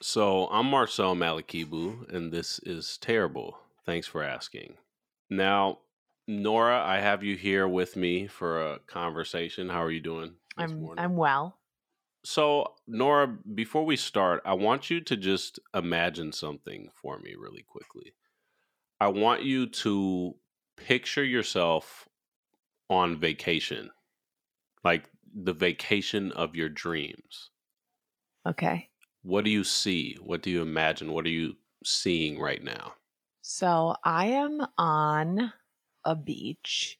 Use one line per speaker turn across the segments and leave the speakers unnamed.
So I'm Marcel Malekebu, and this is terrible. Thanks for asking. Now, Nora, I have you here with me for a conversation. How are you doing this
I'm
morning?
I'm well.
So, Nora, before we start, I want you to just imagine something for me really quickly. I want you to picture yourself on vacation, like the vacation of your dreams.
Okay.
What do you see? What do you imagine? What are you seeing right now?
So I am on a beach.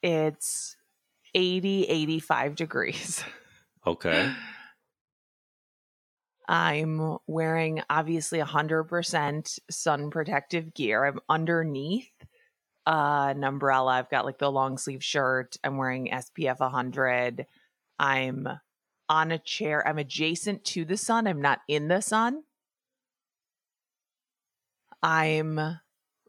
It's 80, 85 degrees.
Okay.
I'm wearing obviously 100% sun protective gear. I'm underneath uh, an umbrella. I've got like the long sleeve shirt. I'm wearing SPF 100. I'm on a chair. I'm adjacent to the sun. I'm not in the sun. I'm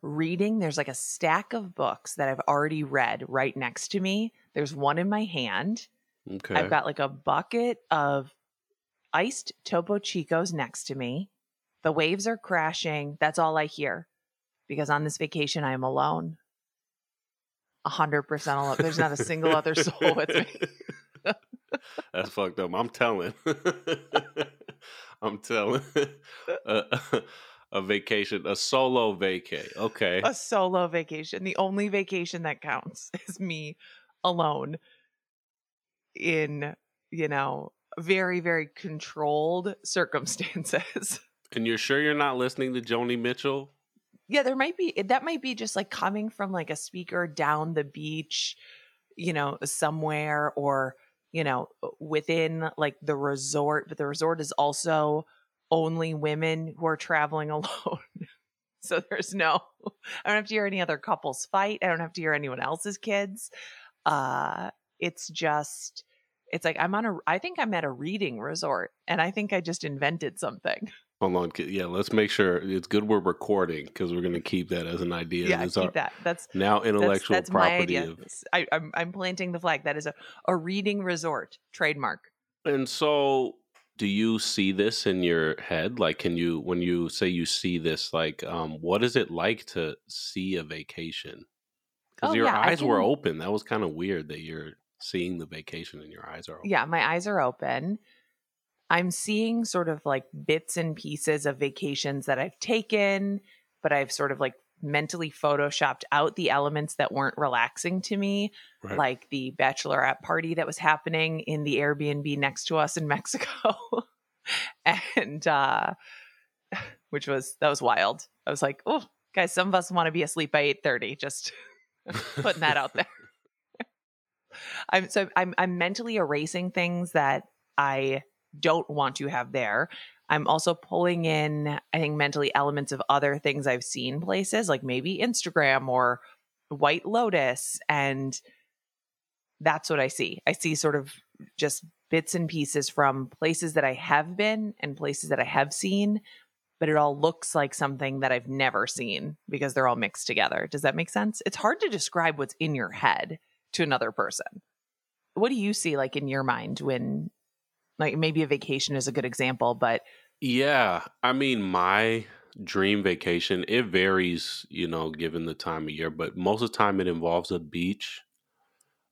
reading. There's like a stack of books that I've already read right next to me. There's one in my hand.
Okay.
I've got like a bucket of iced Topo Chicos next to me. The waves are crashing. That's all I hear because on this vacation, I am alone. A hundred percent alone. There's not a single other soul with me.
That's fucked up. I'm telling. I'm telling. Uh a, a vacation, a solo vacay. Okay.
A solo vacation. The only vacation that counts is me alone in, you know, very, very controlled circumstances.
And you're sure you're not listening to Joni Mitchell?
yeah, there might be that might be just like coming from like a speaker down the beach, you know, somewhere or, you know, within like the resort, but the resort is also only women who are traveling alone. so there's no I don't have to hear any other couples fight. I don't have to hear anyone else's kids. Uh it's just it's like I'm on a I think I'm at a reading resort and I think I just invented something.
Hold on. Yeah, let's make sure it's good we're recording because we're going to keep that as an idea.
Yeah, keep
our
that. That's
now
that's,
intellectual
that's my
property
idea.
of
I, I'm I'm planting the flag. That is a, a reading resort trademark.
And so, do you see this in your head? Like, can you, when you say you see this, like, um, what is it like to see a vacation? Because
Oh,
your
yeah,
eyes were open. That was kind of weird that you're seeing the vacation and your eyes are open.
Yeah, my eyes are open. I'm seeing sort of like bits and pieces of vacations that I've taken, but I've sort of like mentally photoshopped out the elements that weren't relaxing to me,
Right.
like the bachelorette party that was happening in the Airbnb next to us in Mexico. and uh which was that was wild. I was like, "Oh, guys, some of us want to be asleep by 8:30." Just putting that out there. I'm so I'm I'm mentally erasing things that I don't want to have there. I'm also pulling in, I think, mentally elements of other things I've seen places, like maybe Instagram or White Lotus. And that's what I see. I see sort of just bits and pieces from places that I have been and places that I have seen, but it all looks like something that I've never seen because they're all mixed together. Does that make sense? It's hard to describe what's in your head to another person. What do you see like in your mind when like maybe a vacation is a good example, but
Yeah, I mean, my dream vacation, it varies, you know, given the time of year, but most of the time it involves a beach.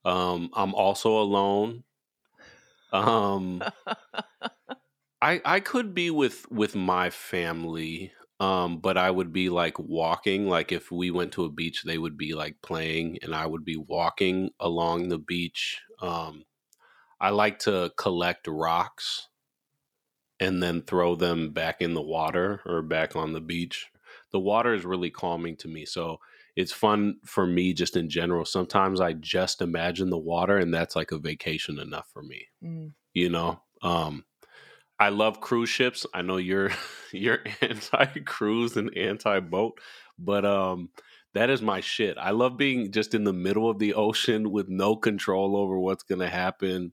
Um, I'm also alone. Um, I I could be with with my family, um, but I would be like walking. Like if we went to a beach, they would be like playing, and I would be walking along the beach. Um, I like to collect rocks and then throw them back in the water or back on the beach. The water is really calming to me, so it's fun for me just in general. Sometimes I just imagine the water, and that's like a vacation enough for me
mm,
you know um i love cruise ships i know you're you're anti cruise and anti boat but um that is my shit i love being just in the middle of the ocean with no control over what's gonna happen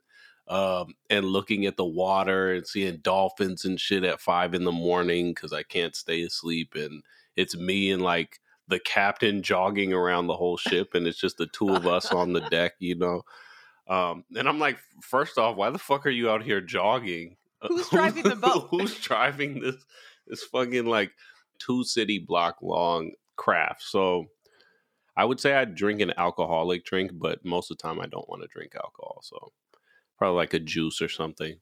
um and looking at the water and seeing dolphins and shit at five in the morning because i can't stay asleep and it's me and like the captain jogging around the whole ship and it's just the two of us on the deck you know um, and I'm like, first off, why the fuck are you out here jogging?
Who's driving the boat?
Who's driving this this fucking like two city block long craft? So I would say I drink an alcoholic drink, but most of the time I don't want to drink alcohol. So probably like a juice or something.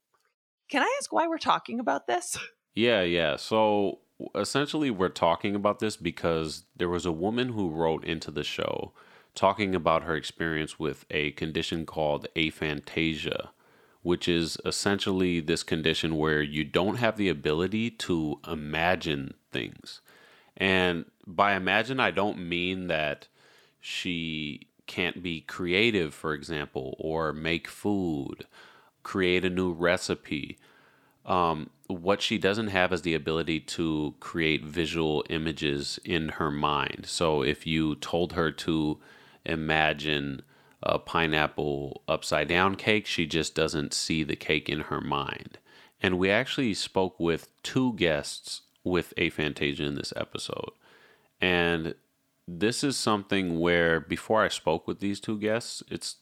Can I ask why we're talking about this?
Yeah, yeah. So essentially, we're talking about this because there was a woman who wrote into the show talking about her experience with a condition called aphantasia, which is essentially this condition where you don't have the ability to imagine things. And by imagine, I don't mean that she can't be creative, for example, or make food, create a new recipe. Um, what she doesn't have is the ability to create visual images in her mind. So if you told her to imagine a pineapple upside down cake, she just doesn't see the cake in her mind. And we actually spoke with two guests with aphantasia in this episode. And this is something where before I spoke with these two guests, it's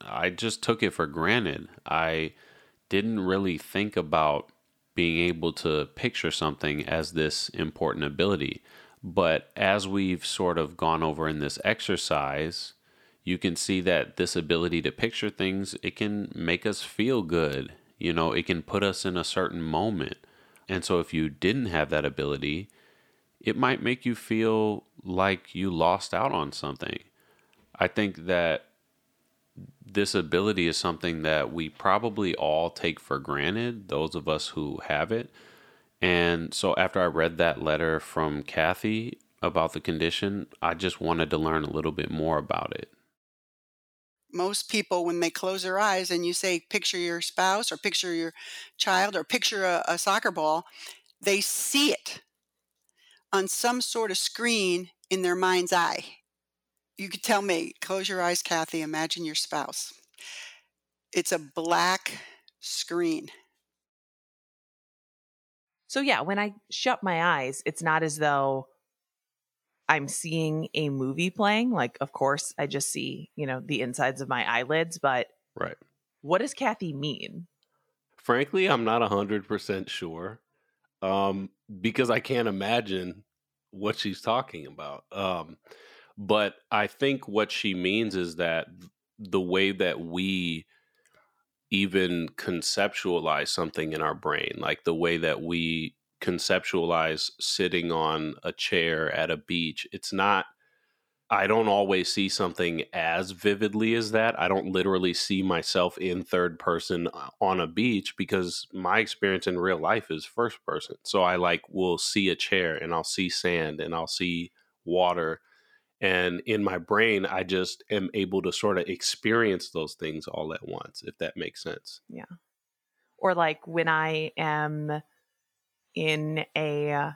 I just took it for granted. I didn't really think about being able to picture something as this important ability. But as we've sort of gone over in this exercise, you can see that this ability to picture things, it can make us feel good. You know, it can put us in a certain moment. And so if you didn't have that ability, it might make you feel like you lost out on something. I think that this ability is something that we probably all take for granted, those of us who have it. And so after I read that letter from Cathy about the condition, I just wanted to learn a little bit more about it.
Most people, when they close their eyes and you say, picture your spouse or picture your child or picture a, a soccer ball, they see it on some sort of screen in their mind's eye. You could tell me, close your eyes, Cathy, imagine your spouse. It's a black screen.
So, yeah, when I shut my eyes, it's not as though I'm seeing a movie playing. Like, of course, I just see, you know, the insides of my eyelids, but
Right.
what does Cathy mean?
Frankly, I'm not 100% sure um, because I can't imagine what she's talking about. Um, but I think what she means is that the way that we even conceptualize something in our brain, like the way that we conceptualize sitting on a chair at a beach, it's not I don't always see something as vividly as that. I don't literally see myself in third person uh, on a beach because my experience in real life is first person. So I like will see a chair and I'll see sand and I'll see water and in my brain I just am able to sort of experience those things all at once if that makes sense. Yeah.
Or like when I am in a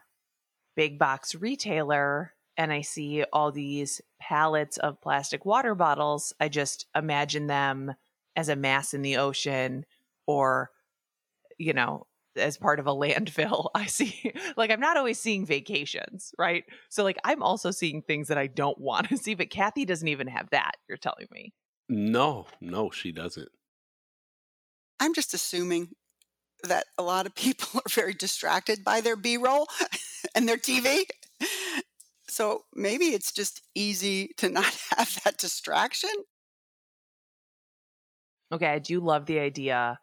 big box retailer and I see all these pallets of plastic water bottles, I just imagine them as a mass in the ocean or, you know, as part of a landfill. I see, like, I'm not always seeing vacations, right? So, like, I'm also seeing things that I don't want to see, but Cathy doesn't even have that, you're telling me.
No, no, she doesn't.
I'm just assuming that a lot of people are very distracted by their B roll and their TV. So maybe it's just easy to not have that distraction.
Okay, I do love the idea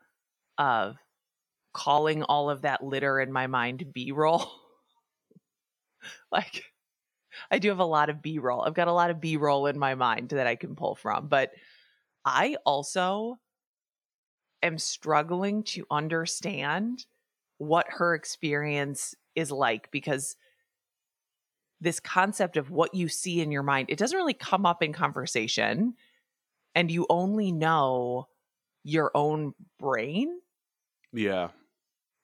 of calling all of that litter in my mind B roll. like, I do have a lot of B roll. I've got a lot of B roll in my mind that I can pull from. But I also am struggling to understand what her experience is like because this concept of what you see in your mind, it doesn't really come up in conversation. And you only know your own brain.
Yeah.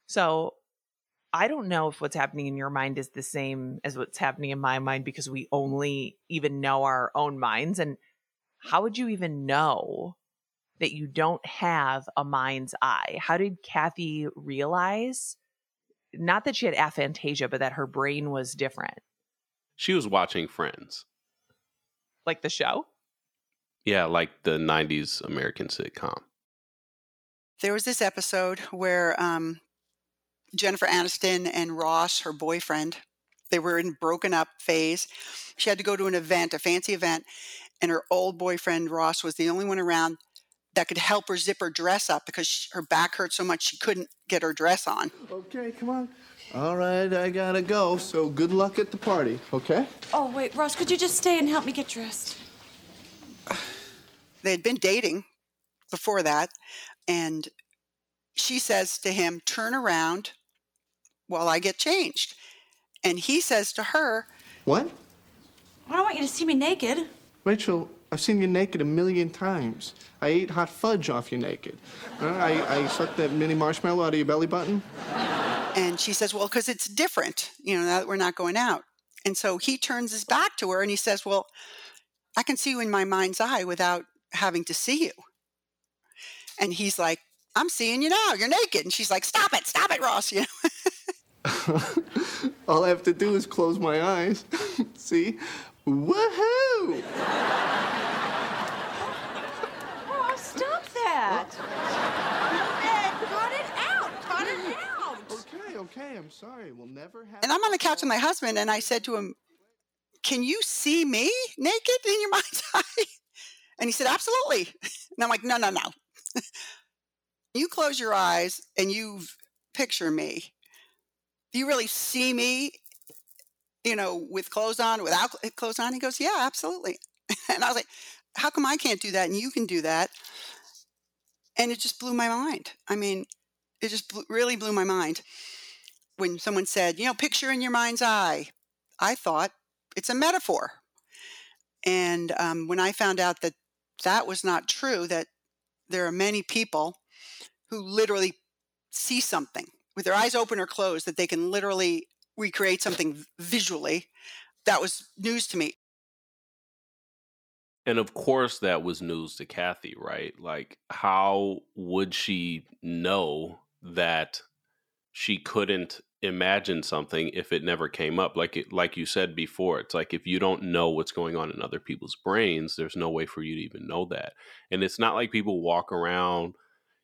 So I don't know if what's happening in your mind is the same as what's happening in my mind because we only even know our own minds. And how would you even know that you don't have a mind's eye? How did Cathy realize? Not that she had aphantasia, but that her brain was different.
She was watching Friends.
Like the show?
Yeah, like the 90s American sitcom.
there was this episode where um, Jennifer Aniston and Ross, her boyfriend, they were in broken up phase. She had to go to an event, a fancy event, and her old boyfriend Ross was the only one around that could help her zip her dress up because she, her back hurt so much she couldn't get her dress on.
Okay, come on. All right, I gotta go. So good luck at the party, okay?
Oh, wait, Ross, could you just stay and help me get dressed?
They had been dating before that, and she says to him, Turn around while I get changed. And he says to her,
What?
I don't want you to see me naked.
Rachel, I've seen you naked a million times. I ate hot fudge off you naked. Uh, I, I sucked that mini marshmallow out of your belly button.
And she says, Well, because it's different, you know, now that we're not going out. And so he turns his back to her and he says, Well, I can see you in my mind's eye without having to see you. And he's like, I'm seeing you now. You're naked. And she's like, Stop it, stop it, Ross. You know?
All I have to do is close my eyes. See? Woohoo!
Ross, stop that. Ned, cut it out. Cut it out.
Okay, I'm sorry. We'll never have.
And I'm on the couch with my husband, and I said to him, Can you see me naked in your mind's eye? And he said, Absolutely. And I'm like, No, no, no. you close your eyes and you picture me. Do you really see me, you know, with clothes on, without clothes on? He goes, Yeah, absolutely. And I was like, How come I can't do that and you can do that? And it just blew my mind. I mean, it just blew, really blew my mind when someone said, you know, picture in your mind's eye. I thought it's a metaphor. And um, when I found out that that was not true, that there are many people who literally see something with their eyes open or closed, that they can literally recreate something visually, that was news to me.
And of course, that was news to Cathy, right? Like, how would she know that she couldn't imagine something if it never came up? Like, it, like you said before, it's like if you don't know what's going on in other people's brains, there's no way for you to even know that. And it's not like people walk around,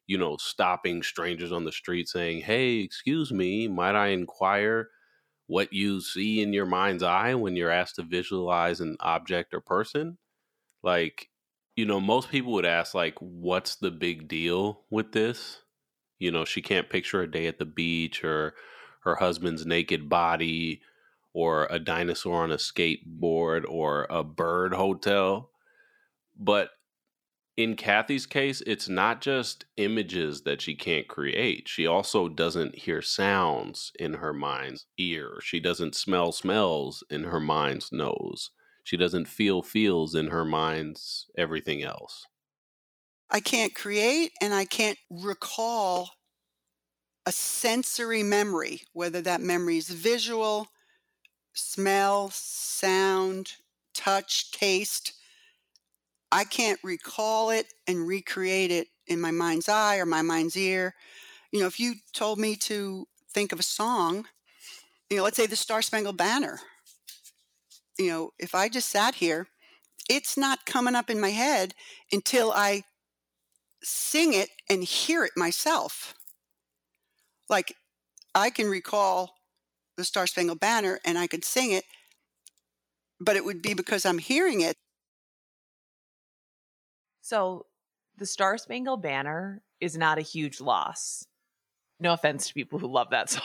you know, stopping strangers on the street saying, "Hey, excuse me, might I inquire?" What you see in your mind's eye when you're asked to visualize an object or person, like you know most people would ask like what's the big deal with this you know she can't picture a day at the beach or her husband's naked body or a dinosaur on a skateboard or a bird hotel. But in Cathy's case it's not just images that she can't create. She also doesn't hear sounds in her mind's ear. She doesn't smell smells in her mind's nose. She doesn't feel feels in her mind's everything else.
I can't create and I can't recall a sensory memory, whether that memory is visual, smell, sound, touch, taste. I can't recall it and recreate it in my mind's eye or my mind's ear. You know, if you told me to think of a song, you know, let's say the Star Spangled Banner, you know, if I just sat here, it's not coming up in my head until I sing it and hear it myself. Like I can recall the Star Spangled Banner and I could sing it, but it would be because I'm hearing it.
So the Star Spangled Banner is not a huge loss. No offense to people who love that song.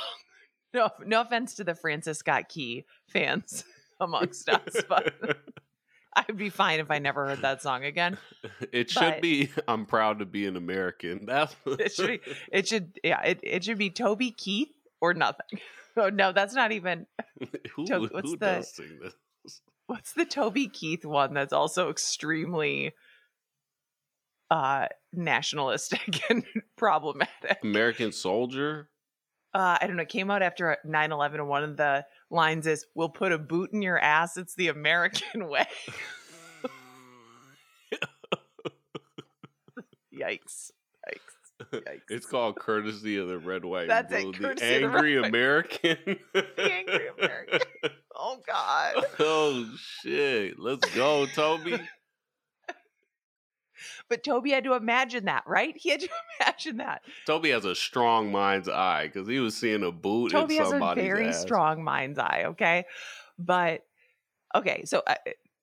No, no offense to the Francis Scott Key fans amongst us, but I'd be fine if I never heard that song again.
It should
But-
be I'm proud to be an American. That's
It should be, it should, yeah, it, it should be Toby Keith or nothing. Oh no, that's not even.
who,
Toby- what's
who
the-
does sing this?
What's the Toby Keith one that's also extremely uh nationalistic and problematic?
American Soldier?
uh, I don't know, it came out after 9 11, and one of the lines is, We'll put a boot in your ass. It's the American way. Yikes. Yikes. Yikes.
It's called Courtesy of the Red, White,
That's
and
it,
Blue. The
the
Angry
White-
American.
The Angry American. Oh, God.
oh, shit. Let's go, Toby.
But Toby had to imagine that, right? He had to imagine that.
Toby has a strong mind's eye because he was seeing a boot
Toby
in
has a very
ass.
strong mind's eye, okay? But okay, so uh,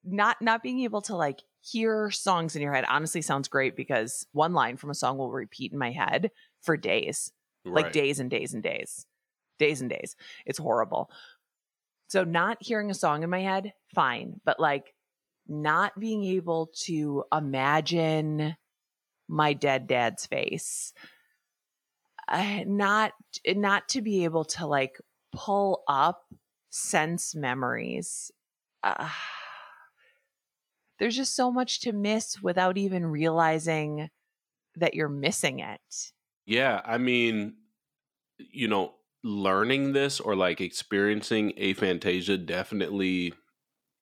not not being able to like hear songs in your head honestly sounds great because one line from a song will repeat in my head for days, like days and days and days, days and days. It's horrible. So not hearing a song in my head, fine, but like not being able to imagine my dead dad's face. Uh, not not to be able to like pull up sense memories. Uh, there's just so much to miss without even realizing that you're missing it.
Yeah, I mean, you know, learning this or like experiencing aphantasia definitely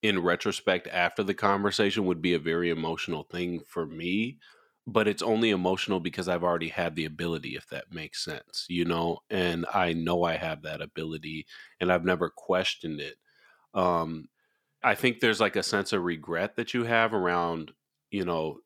in retrospect after the conversation would be a very emotional thing for me, but it's only emotional because I've already had the ability if that makes sense, you know, and I know I have that ability and I've never questioned it. Um I think there's like a sense of regret that you have around, you know,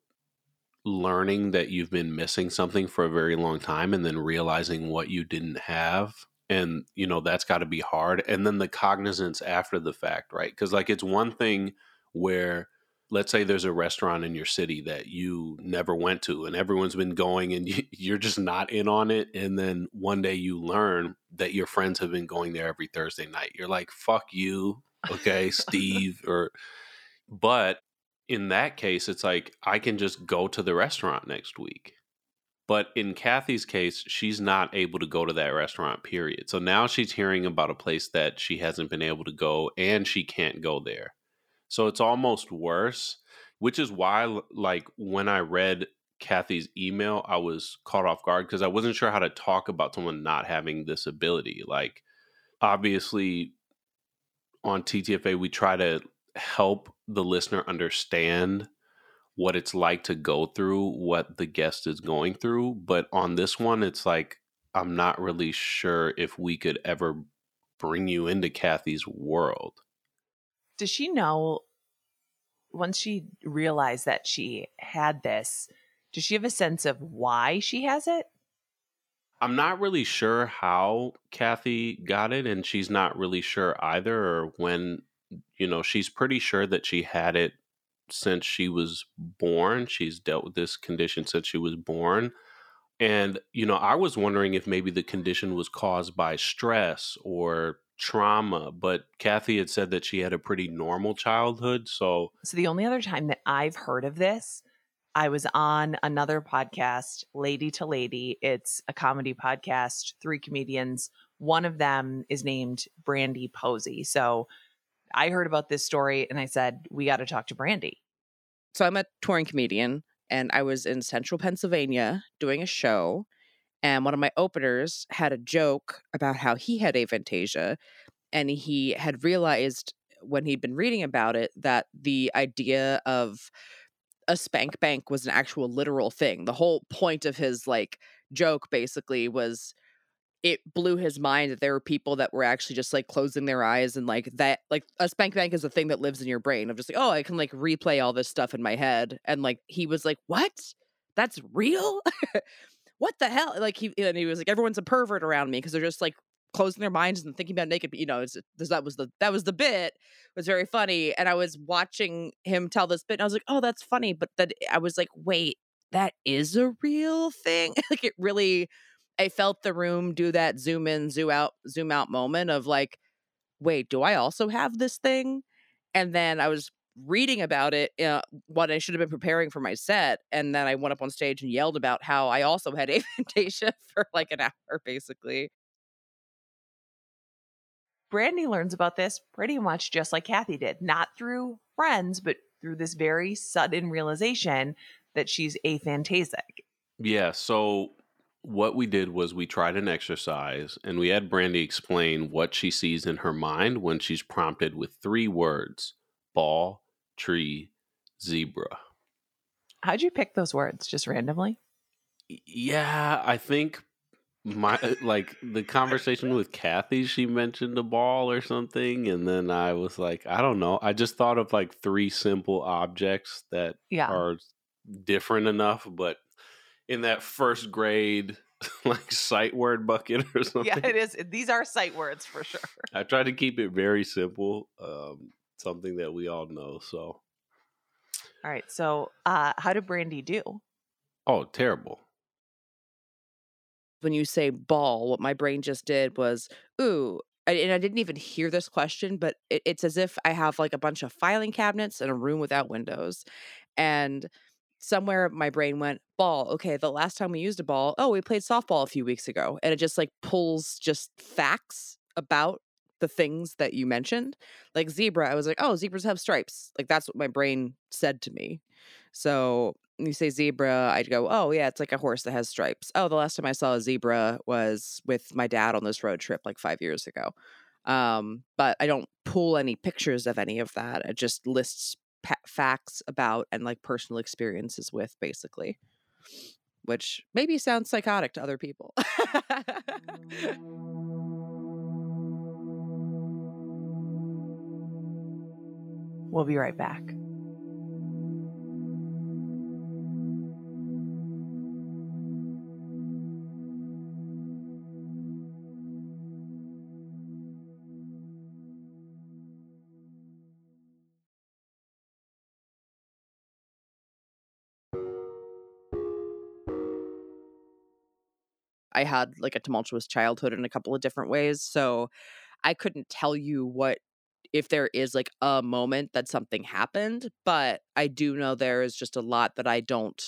learning that you've been missing something for a very long time and then realizing what you didn't have and you know that's got to be hard and then the cognizance after the fact right because like it's one thing where let's say there's a restaurant in your city that you never went to and everyone's been going and you, you're just not in on it and then one day you learn that your friends have been going there every thursday night you're like fuck you okay steve or but in that case, it's like I can just go to the restaurant next week. But in Cathy's case, she's not able to go to that restaurant, period. So now she's hearing about a place that she hasn't been able to go and she can't go there. So it's almost worse, which is why, like, when I read Cathy's email, I was caught off guard because I wasn't sure how to talk about someone not having this ability. Like, obviously, on TTFA, we try to help the listener understand what it's like to go through what the guest is going through. But on this one, it's like, I'm not really sure if we could ever bring you into Cathy's world.
does she know once she realized that she had this does she have a sense of why she has it
I'm not really sure how Cathy got it, and she's not really sure either, or when, you know, she's pretty sure that she had it since she was born. She's dealt with this condition since she was born. And, you know, I was wondering if maybe the condition was caused by stress or trauma, but Cathy had said that she had a pretty normal childhood. So,
So the only other time that I've heard of this, I was on another podcast, Lady to Lady. It's a comedy podcast, three comedians. One of them is named Brandie Posey. So I heard about this story and I said, we got to talk to Brandie.
so I'm a touring comedian and I was in central Pennsylvania doing a show. And one of my openers had a joke about how he had aphantasia. And he had realized when he'd been reading about it that the idea of a spank bank was an actual literal thing. The whole point of his like joke basically was it blew his mind that there were people that were actually just like closing their eyes and like that like a spank bank is a thing that lives in your brain of just like oh i can like replay all this stuff in my head and like he was like what? That's real? What the hell? Like he and he was like everyone's a pervert around me because they're just like closing their minds and thinking about naked you know it's, that was the that was the bit it was very funny and i was watching him tell this bit and i was like oh that's funny but that i was like wait that is a real thing? Like it really I felt the room do that zoom in, zoom out, zoom out moment of like, wait, do I also have this thing? And then I was reading about it, uh, what I should have been preparing for my set. And then I went up on stage and yelled about how I also had aphantasia for like an hour, basically.
Brandie learns about this pretty much just like Cathy did, not through friends, but through this very sudden realization that she's aphantasic.
Yeah. So what we did was we tried an exercise and we had Brandie explain what she sees in her mind when she's prompted with three words ball, tree, zebra.
How'd you pick those words just randomly?
Yeah, I think my like the conversation with Cathy, she mentioned a ball or something, and then I was like, I don't know. I just thought of like three simple objects that
Yeah.
are different enough, but in that first grade like sight word bucket or something.
Yeah, it is. These are sight words for sure.
I tried to keep it very simple, um, something that we all know. So,
All right. So, uh, how did Brandie do?
oh, terrible.
when you say ball, what my brain just did was, ooh, and I didn't even hear this question, but it's as if I have like a bunch of filing cabinets in a room without windows. And somewhere my brain went, ball. Okay, the last time we used a ball, oh, we played softball a few weeks ago. And it just like pulls just facts about the things that you mentioned. Like zebra, I was like, oh, zebras have stripes. Like that's what my brain said to me. So you say zebra, I'd go, oh, yeah, it's like a horse that has stripes. Oh, the last time I saw a zebra was with my dad on this road trip like five years ago. Um, but I don't pull any pictures of any of that. It just lists pa- facts about and like personal experiences with, basically, which maybe sounds psychotic to other people.
We'll be right back.
I had like a tumultuous childhood in a couple of different ways. So I couldn't tell you what if there is like a moment that something happened, but I do know there is just a lot that I don't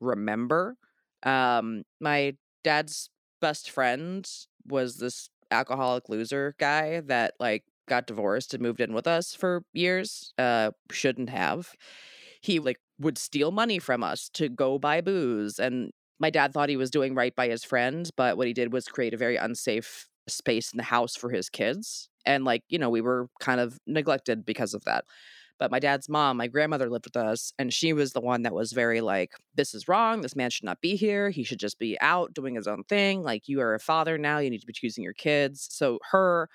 remember. Um my dad's best friend was this alcoholic loser guy that like got divorced and moved in with us for years. Uh shouldn't have. He like would steal money from us to go buy booze and my dad thought he was doing right by his friend, but what he did was create a very unsafe space in the house for his kids. And like, you know, we were kind of neglected because of that. But my dad's mom, my grandmother lived with us, and she was the one that was very like, this is wrong. This man should not be here. He should just be out doing his own thing. Like, you are a father now. You need to be choosing your kids. So, her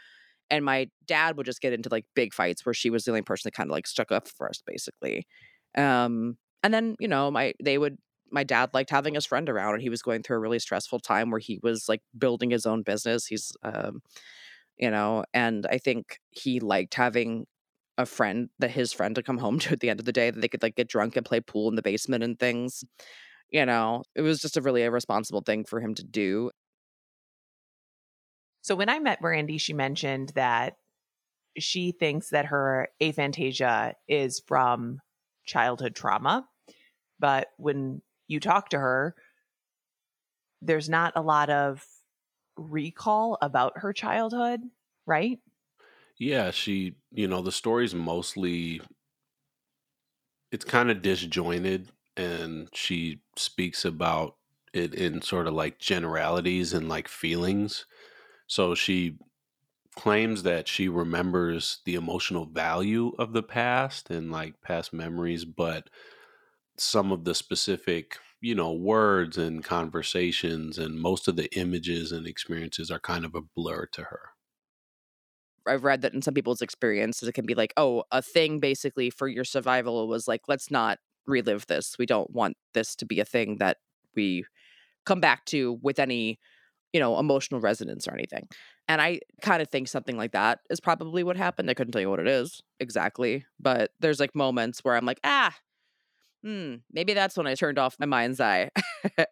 and my dad would just get into like big fights where she was the only person that kind of like stuck up for us, basically. Um, and then, you know, my they would my dad liked having his friend around and he was going through a really stressful time where he was like building his own business he's um you know and i think he liked having a friend that his friend to come home to at the end of the day that they could like get drunk and play pool in the basement and things you know it was just a really irresponsible thing for him to do
So when I met Brandie, she mentioned that she thinks that her aphantasia is from childhood trauma. But when you talk to her, there's not a lot of recall about her childhood, right?
Yeah, she, you know, the story's mostly it's kind of disjointed and she speaks about it in sort of like generalities and like feelings. So she claims that she remembers the emotional value of the past and like past memories, but some of the specific, you know, words and conversations and most of the images and experiences are kind of a blur to her.
I've read that in some people's experiences, it can be like, oh, a thing basically for your survival was like, let's not relive this. We don't want this to be a thing that we come back to with any, you know, emotional resonance or anything. And I kind of think something like that is probably what happened. I couldn't tell you what it is exactly, but there's like moments where I'm like, ah, hmm, maybe that's when I turned off my mind's eye.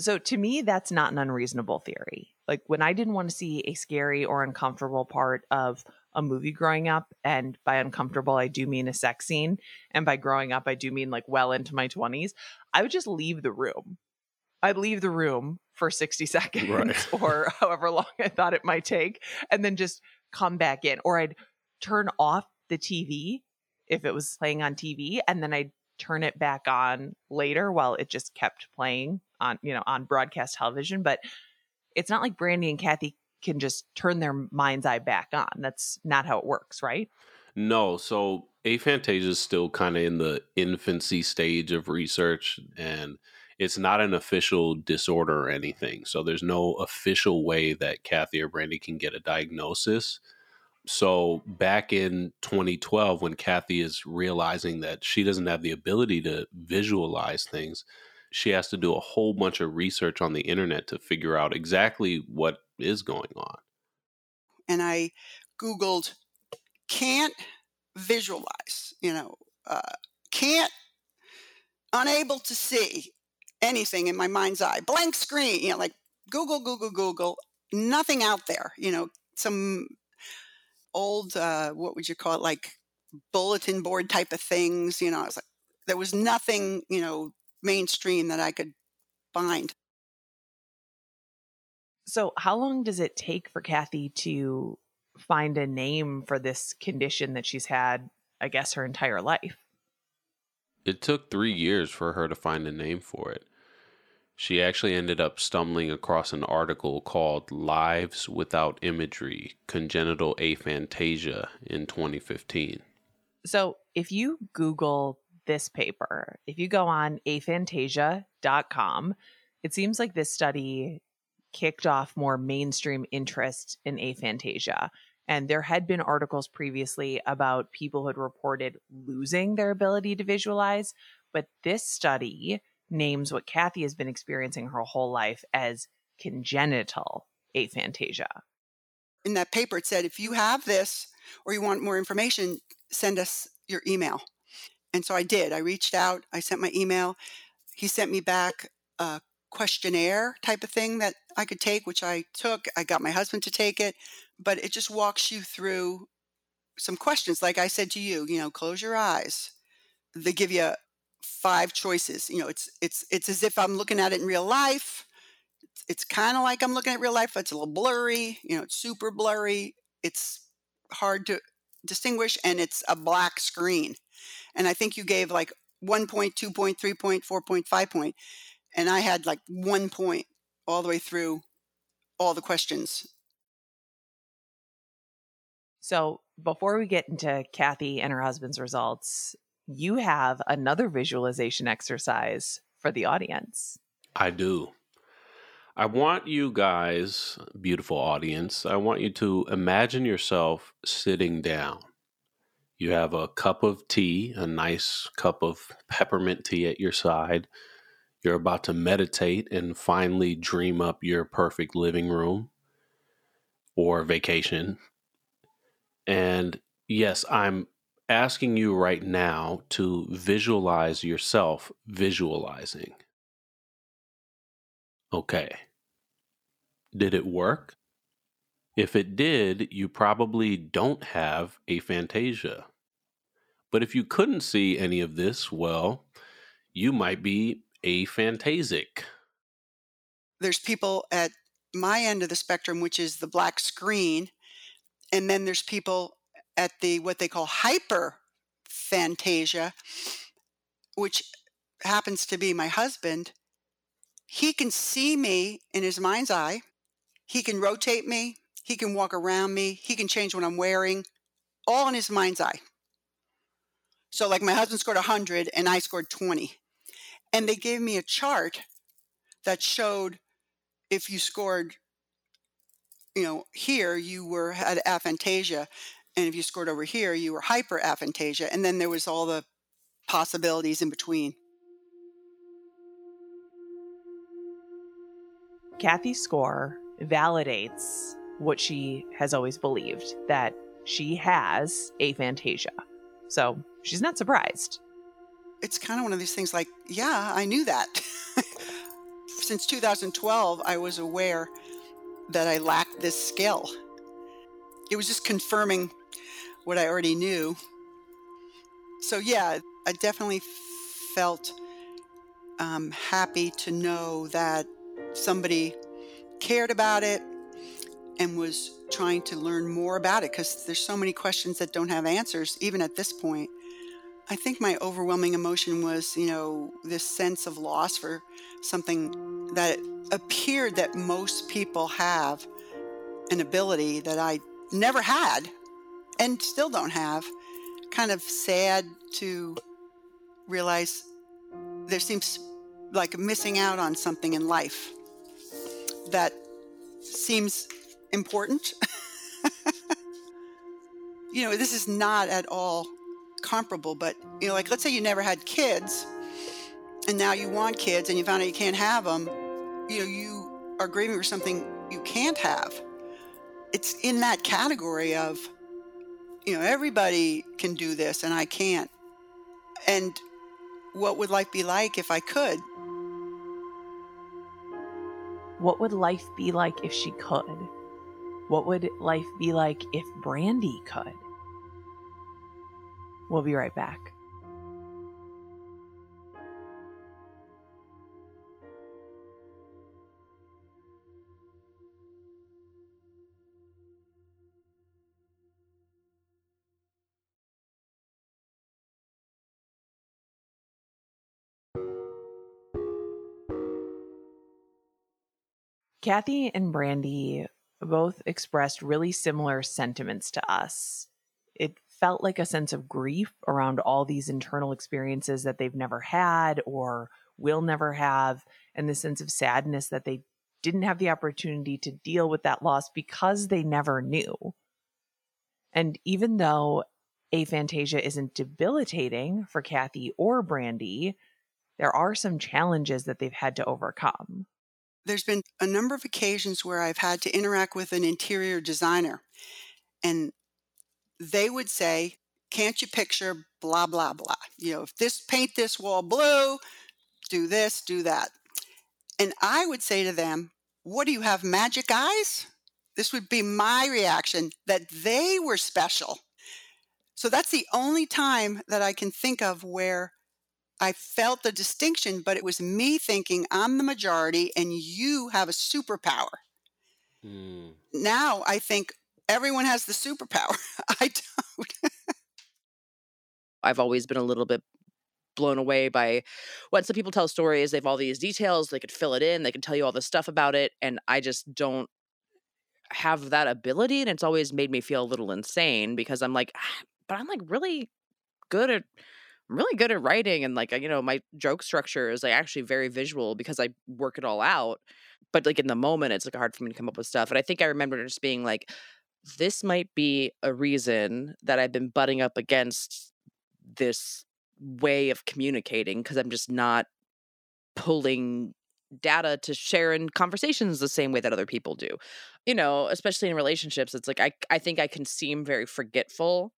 So to me, that's not an unreasonable theory. Like when I didn't want to see a scary or uncomfortable part of a movie growing up, and by uncomfortable, I do mean a sex scene. And by growing up, I do mean like well into my 20s. I would just leave the room. I'd leave the room for 60 seconds
Right.
or however long I thought it might take, and then just come back in. Or I'd turn off the TV if it was playing on TV, and then I'd turn it back on later while it just kept playing on, you know, on broadcast television. But it's not like Brandie and Cathy can just turn their mind's eye back on. That's not how it works, right?
No, so aphantasia is still kind of in the infancy stage of research, and it's not an official disorder or anything. So there's no official way that Cathy or Brandie can get a diagnosis. So back in 2012, when Cathy is realizing that she doesn't have the ability to visualize things, she has to do a whole bunch of research on the internet to figure out exactly what is going on.
And I Googled, can't visualize, you know, uh, can't, unable to see anything in my mind's eye, blank screen, you know, like Google, Google, Google, nothing out there, you know, some old, uh, what would you call it, like bulletin board type of things, you know, I was like, there was nothing, you know, mainstream that I could find.
So, how long does it take for Cathy to find a name for this condition that she's had, I guess, her entire life?
It took three years for her to find a name for it. She actually ended up stumbling across an article called Lives Without Imagery Congenital Aphantasia in 2015.
So, if you Google this paper, if you go on aphantasia.com, it seems like this study kicked off more mainstream interest in aphantasia. And there had been articles previously about people who had reported losing their ability to visualize. But this study names what Cathy has been experiencing her whole life as congenital aphantasia.
In that paper, it said if you have this or you want more information, send us your email. And so I did. I reached out, I sent my email. He sent me back a questionnaire type of thing that I could take, which I took. I got my husband to take it, but it just walks you through some questions. Like I said to you, you know, close your eyes. They give you five choices. You know, it's it's it's as if I'm looking at it in real life. It's, it's kind of like I'm looking at real life. It's a little blurry. You know, it's super blurry. It's hard to distinguish, and it's a black screen. And I think you gave like one point, two point, three point, four point, five point, and I had like one point all the way through all the questions.
So before we get into Cathy and her husband's results, you have another visualization exercise for the audience.
I do. I want you guys, beautiful audience, I want you to imagine yourself sitting down. You have a cup of tea, a nice cup of peppermint tea at your side. You're about to meditate and finally dream up your perfect living room or vacation. And yes, I'm asking you right now to visualize yourself visualizing. Okay. Did it work? If it did, you probably don't have aphantasia. But if you couldn't see any of this, well, you might be aphantasic.
There's people at my end of the spectrum, which is the black screen, and then there's people at the what they call hyperphantasia, which happens to be my husband. He can see me in his mind's eye. He can rotate me. He can walk around me. He can change what I'm wearing, all in his mind's eye. So, like my husband scored 100 and I scored 20. And they gave me a chart that showed if you scored, you know, here, you were had aphantasia. And if you scored over here, you were hyperaphantasia. And then there was all the possibilities in between.
Cathy's score validates what she has always believed that she has aphantasia. So she's not surprised.
It's kind of one of these things like, yeah, I knew that. Since 2012, I was aware that I lacked this skill. It was just confirming what I already knew. So, yeah, I definitely felt um, happy to know that somebody cared about it and was trying to learn more about it because there's so many questions that don't have answers, even at this point. I think my overwhelming emotion was, you know, this sense of loss for something that appeared that most people have an ability that I never had and still don't have. Kind of sad to realize there seems like missing out on something in life that seems important. you know, this is not at all comparable, but, you know, like let's say you never had kids and now you want kids and you found out you can't have them, you know, you are grieving for something you can't have. It's in that category of, you know, everybody can do this and I can't. And what would life be like if I could?
What would life be like if she could? What would life be like if Brandie could? We'll be right back. Cathy and Brandie both expressed really similar sentiments to us. It felt like a sense of grief around all these internal experiences that they've never had or will never have, and the sense of sadness that they didn't have the opportunity to deal with that loss because they never knew. And even though aphantasia isn't debilitating for Cathy or Brandie, there are some challenges that they've had to overcome
there's been a number of occasions where I've had to interact with an interior designer, and they would say, Can't you picture blah, blah, blah? You know, if this paint this wall blue, do this, do that. And I would say to them, What do you have, magic eyes? This would be my reaction that they were special. So that's the only time that I can think of where I felt the distinction, but it was me thinking I'm the majority and you have a superpower. Mm. Now I think everyone has the superpower. I don't.
I've always been a little bit blown away by when some people tell stories, they have all these details, they could fill it in, they can tell you all this stuff about it. And I just don't have that ability. And it's always made me feel a little insane because I'm like, ah, but I'm like really good at I'm really good at writing and like uh, you know my joke structure is like actually very visual because I work it all out. But like in the moment, it's like hard for me to come up with stuff. And I think I remember just being like, this might be a reason that I've been butting up against this way of communicating because I'm just not pulling data to share in conversations the same way that other people do. You know, especially in relationships, it's like I I think I can seem very forgetful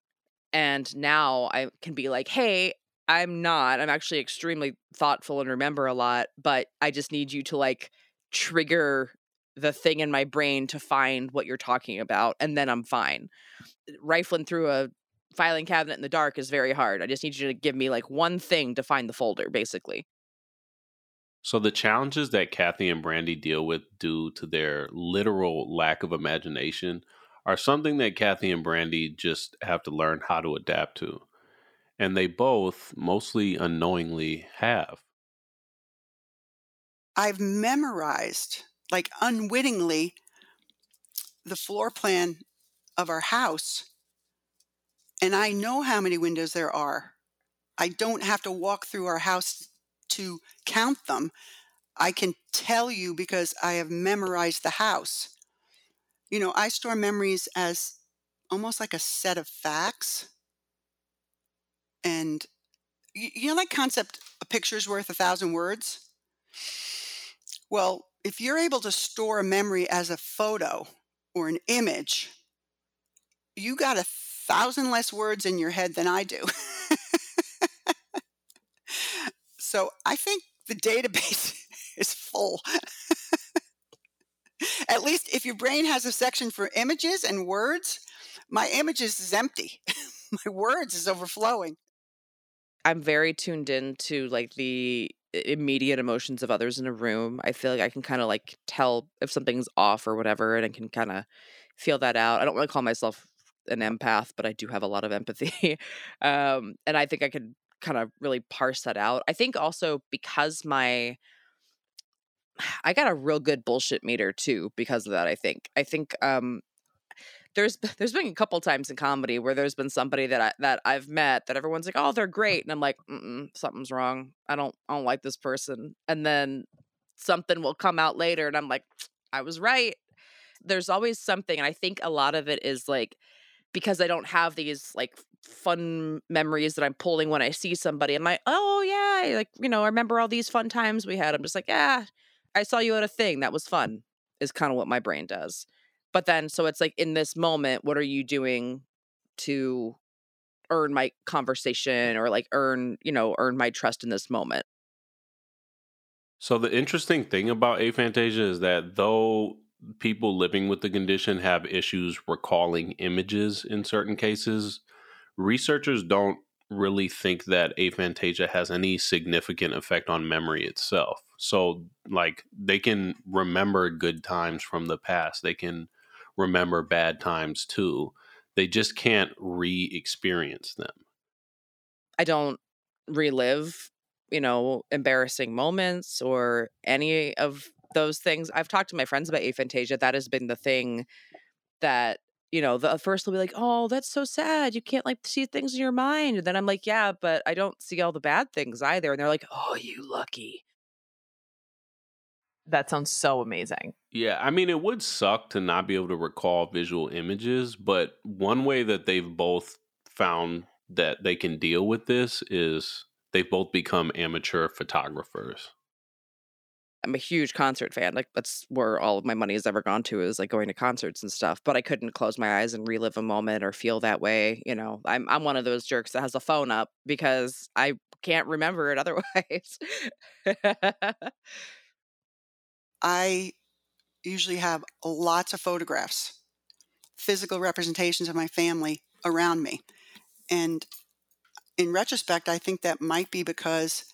and now I can be like, hey, I'm not. I'm actually extremely thoughtful and remember a lot, but I just need you to like trigger the thing in my brain to find what you're talking about, and then I'm fine. Rifling through a filing cabinet in the dark is very hard. I just need you to give me like one thing to find the folder, basically.
So the challenges that Cathy and Brandie deal with due to their literal lack of imagination are something that Cathy and Brandie just have to learn how to adapt to. And they both, mostly unknowingly, have.
I've memorized, like unwittingly, the floor plan of our house. And I know how many windows there are. I don't have to walk through our house to count them. I can tell you because I have memorized the house you know, I store memories as almost like a set of facts. And you, know that concept a picture's worth a thousand words? Well, if you're able to store a memory as a photo or an image, you got a thousand less words in your head than I do. so I think the database is full. At least if your brain has a section for images and words, my images is empty. my words is overflowing.
I'm very tuned in to like the immediate emotions of others in a room. I feel like I can kind of like tell if something's off or whatever, and I can kind of feel that out. I don't really call myself an empath, but I do have a lot of empathy. um, and I think I could kind of really parse that out. I think also because my I got a real good bullshit meter too because of that. I think. I think um, there's there's been a couple times in comedy where there's been somebody that I that I've met that everyone's like, oh, they're great, and I'm like, something's wrong. I don't I don't like this person, and then something will come out later, and I'm like, I was right. There's always something, and I think a lot of it is like because I don't have these like fun memories that I'm pulling when I see somebody. I'm like, oh yeah, like you know, I remember all these fun times we had. I'm just like, yeah, I saw you at a thing that was fun. Is kind of what my brain does. But then, so it's like in this moment, what are you doing to earn my conversation or like earn, you know, earn my trust in this moment?
So the interesting thing about aphantasia is that though people living with the condition have issues recalling images in certain cases, researchers don't really think that aphantasia has any significant effect on memory itself. So like they can remember good times from the past. They can remember bad times too. They just can't re-experience them.
I don't relive, you know, embarrassing moments or any of those things. I've talked to my friends about aphantasia. That has been the thing that, you know, the uh, first they'll be like, oh, that's so sad. You can't like see things in your mind. And then I'm like, yeah, but I don't see all the bad things either. And they're like, oh, you lucky.
That sounds so amazing.
Yeah, I mean, it would suck to not be able to recall visual images, but one way that they've both found that they can deal with this is they've both become amateur photographers.
I'm a huge concert fan. Like that's where all of my money has ever gone to is like going to concerts and stuff. But I couldn't close my eyes and relive a moment or feel that way. You know, I'm I'm one of those jerks that has a phone up because I can't remember it otherwise.
I usually have lots of photographs, physical representations of my family around me. And in retrospect, I think that might be because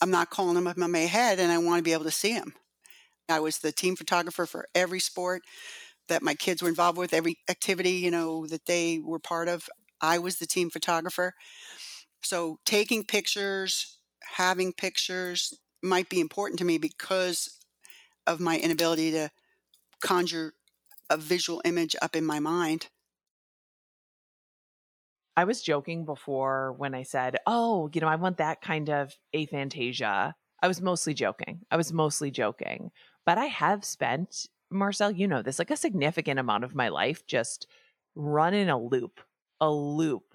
I'm not calling them up in my head and I want to be able to see them. I was the team photographer for every sport that my kids were involved with, every activity, you know, that they were part of. I was the team photographer. So taking pictures, having pictures might be important to me because of my inability to conjure a visual image up in my mind.
I was joking before when I said, "Oh, you know, I want that kind of aphantasia." I was mostly joking. I was mostly joking, but I have spent Marcel, you know this, like a significant amount of my life just running a loop, a loop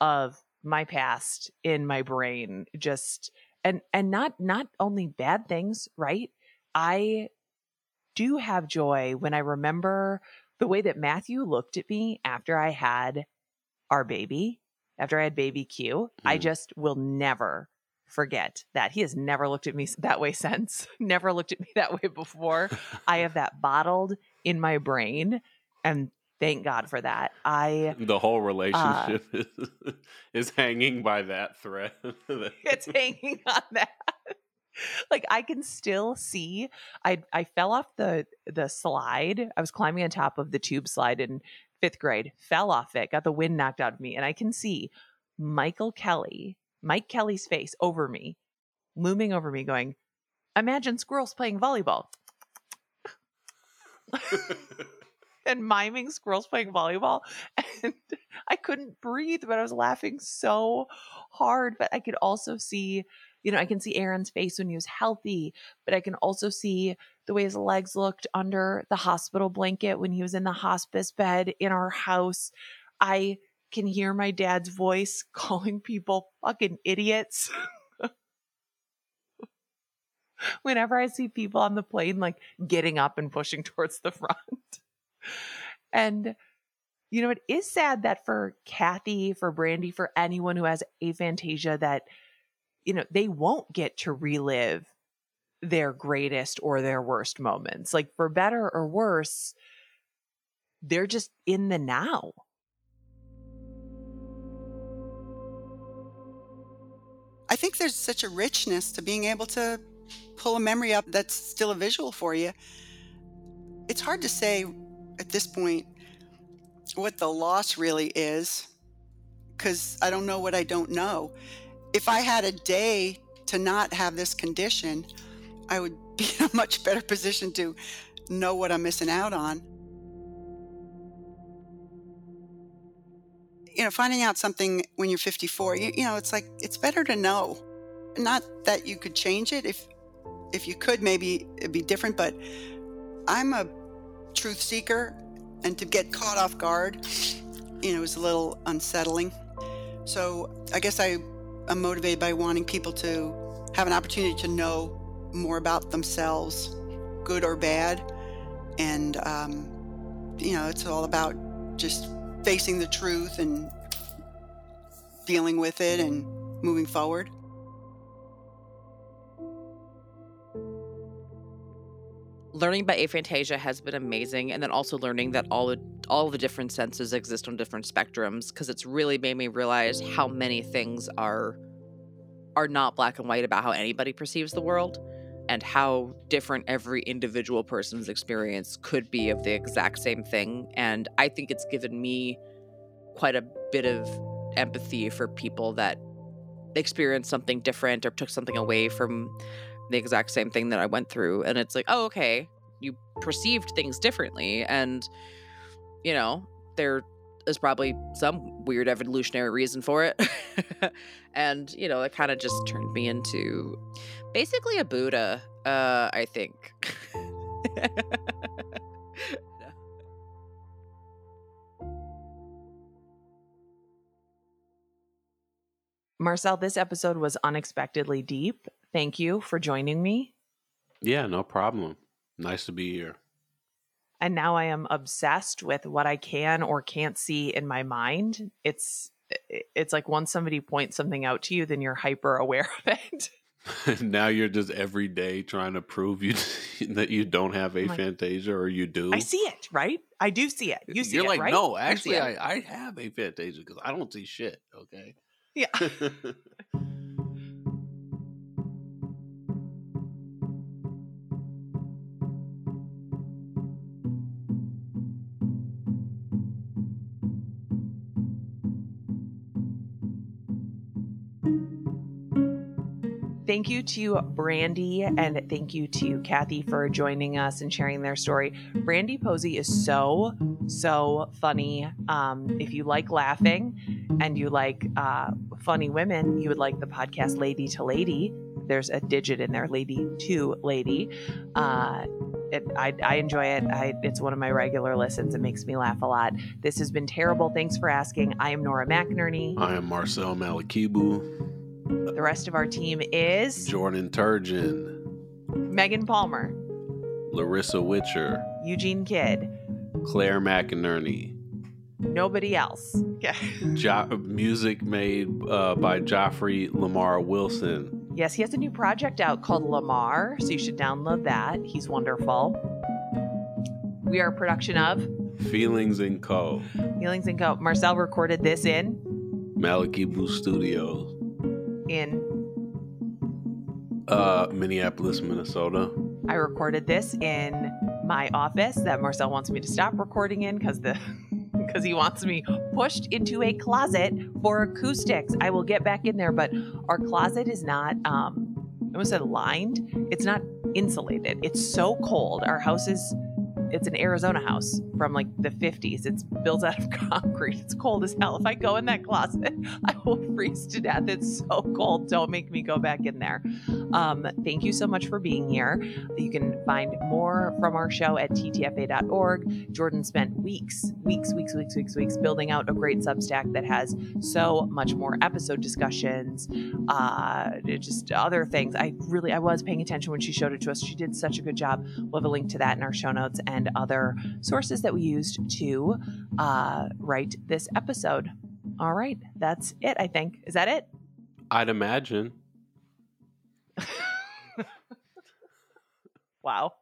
of my past in my brain just and and not not only bad things, right? I do have joy when I remember the way that Matthew looked at me after I had our baby, after I had baby Q. Mm. I just will never forget that. He has never looked at me that way since, never looked at me that way before. I have that bottled in my brain. And thank God for that. I
the whole relationship uh, is, is hanging by that thread.
it's hanging on that like I can still see I I fell off the the slide. I was climbing on top of the tube slide in 5th grade. Fell off it, got the wind knocked out of me and I can see Michael Kelly, Mike Kelly's face over me, looming over me going, "Imagine squirrels playing volleyball." and miming squirrels playing volleyball and I couldn't breathe but I was laughing so hard but I could also see you know, I can see Aaron's face when he was healthy, but I can also see the way his legs looked under the hospital blanket when he was in the hospice bed in our house. I can hear my dad's voice calling people fucking idiots. Whenever I see people on the plane, like getting up and pushing towards the front. and, you know, it is sad that for Cathy, for Brandie, for anyone who has aphantasia, that you know, they won't get to relive their greatest or their worst moments. Like for better or worse, they're just in the now.
I think there's such a richness to being able to pull a memory up that's still a visual for you. It's hard to say at this point what the loss really is because I don't know what I don't know if I had a day to not have this condition, I would be in a much better position to know what I'm missing out on. You know, finding out something when you're 54, you, you know, it's like it's better to know. Not that you could change it. If if you could, maybe it'd be different. But I'm a truth seeker, and to get caught off guard you know, was a little unsettling. So I guess I am motivated by wanting people to have an opportunity to know more about themselves, good or bad. And, um, you know, it's all about just facing the truth and dealing with it and moving forward.
Learning about aphantasia has been amazing and then also learning that all the all the different senses exist on different spectrums because it's really made me realize how many things are are not black and white about how anybody perceives the world and how different every individual person's experience could be of the exact same thing and i think it's given me quite a bit of empathy for people that experienced something different or took something away from the exact same thing that I went through. And it's like, oh, okay, you perceived things differently. And, you know, there is probably some weird evolutionary reason for it. and, you know, it kind of just turned me into basically a Buddha, uh, I think.
Marcel, this episode was unexpectedly deep. Thank you for joining me.
Yeah, no problem. Nice to be here.
And now I am obsessed with what I can or can't see in my mind. It's it's like once somebody points something out to you, then you're hyper aware of it.
now you're just every day trying to prove you that you don't have aphantasia or you do.
I see it, right? I do see it. You see it.
you're
it,
like,
right?
no, actually, I, I have aphantasia because I don't see shit. Okay.
Yeah. Thank you to Brandie and thank you to Cathy for joining us and sharing their story. Brandie Posey is so, so funny. Um, if you like laughing and you like uh, funny women, you would like the podcast Lady to Lady. There's a digit in there, Lady to Lady. Uh, it, I, I, enjoy it. I, it's one of my regular listens. It makes me laugh a lot. This has been terrible. Thanks for asking. I am Nora McInerney.
I am Marcel Malekebu.
The rest of our team is
Jordan Turgeon,
Megan Palmer,
Larissa Witcher,
Eugene Kidd,
Claire McInerney.
Nobody else.
jo- music made uh, by Joffrey Lamar Wilson.
Yes, he has a new project out called Lamar, so you should download that. He's wonderful. We are a production of
Feelings and Co.
Feelings and Co. Marcel recorded this in
Malekebu Studios
in
uh, Minneapolis, Minnesota.
I recorded this in my office that Marcel wants me to stop recording in because the because he wants me pushed into a closet for acoustics. I will get back in there, but our closet is not um I almost said lined. It's not insulated. It's so cold. Our house is it's an Arizona house from like the 50s. It's built out of concrete. It's cold as hell. If I go in that closet, I will freeze to death. It's so cold. Don't make me go back in there. Um, thank you so much for being here. You can find more from our show at ttfa.org. Jordan spent weeks, weeks, weeks, weeks, weeks, weeks building out a great Substack that has so much more episode discussions, uh, just other things. I really, I was paying attention when she showed it to us. She did such a good job. We'll have a link to that in our show notes and other sources that we used to uh, write this episode. All right, that's it, I think. Is that it?
I'd imagine.
wow.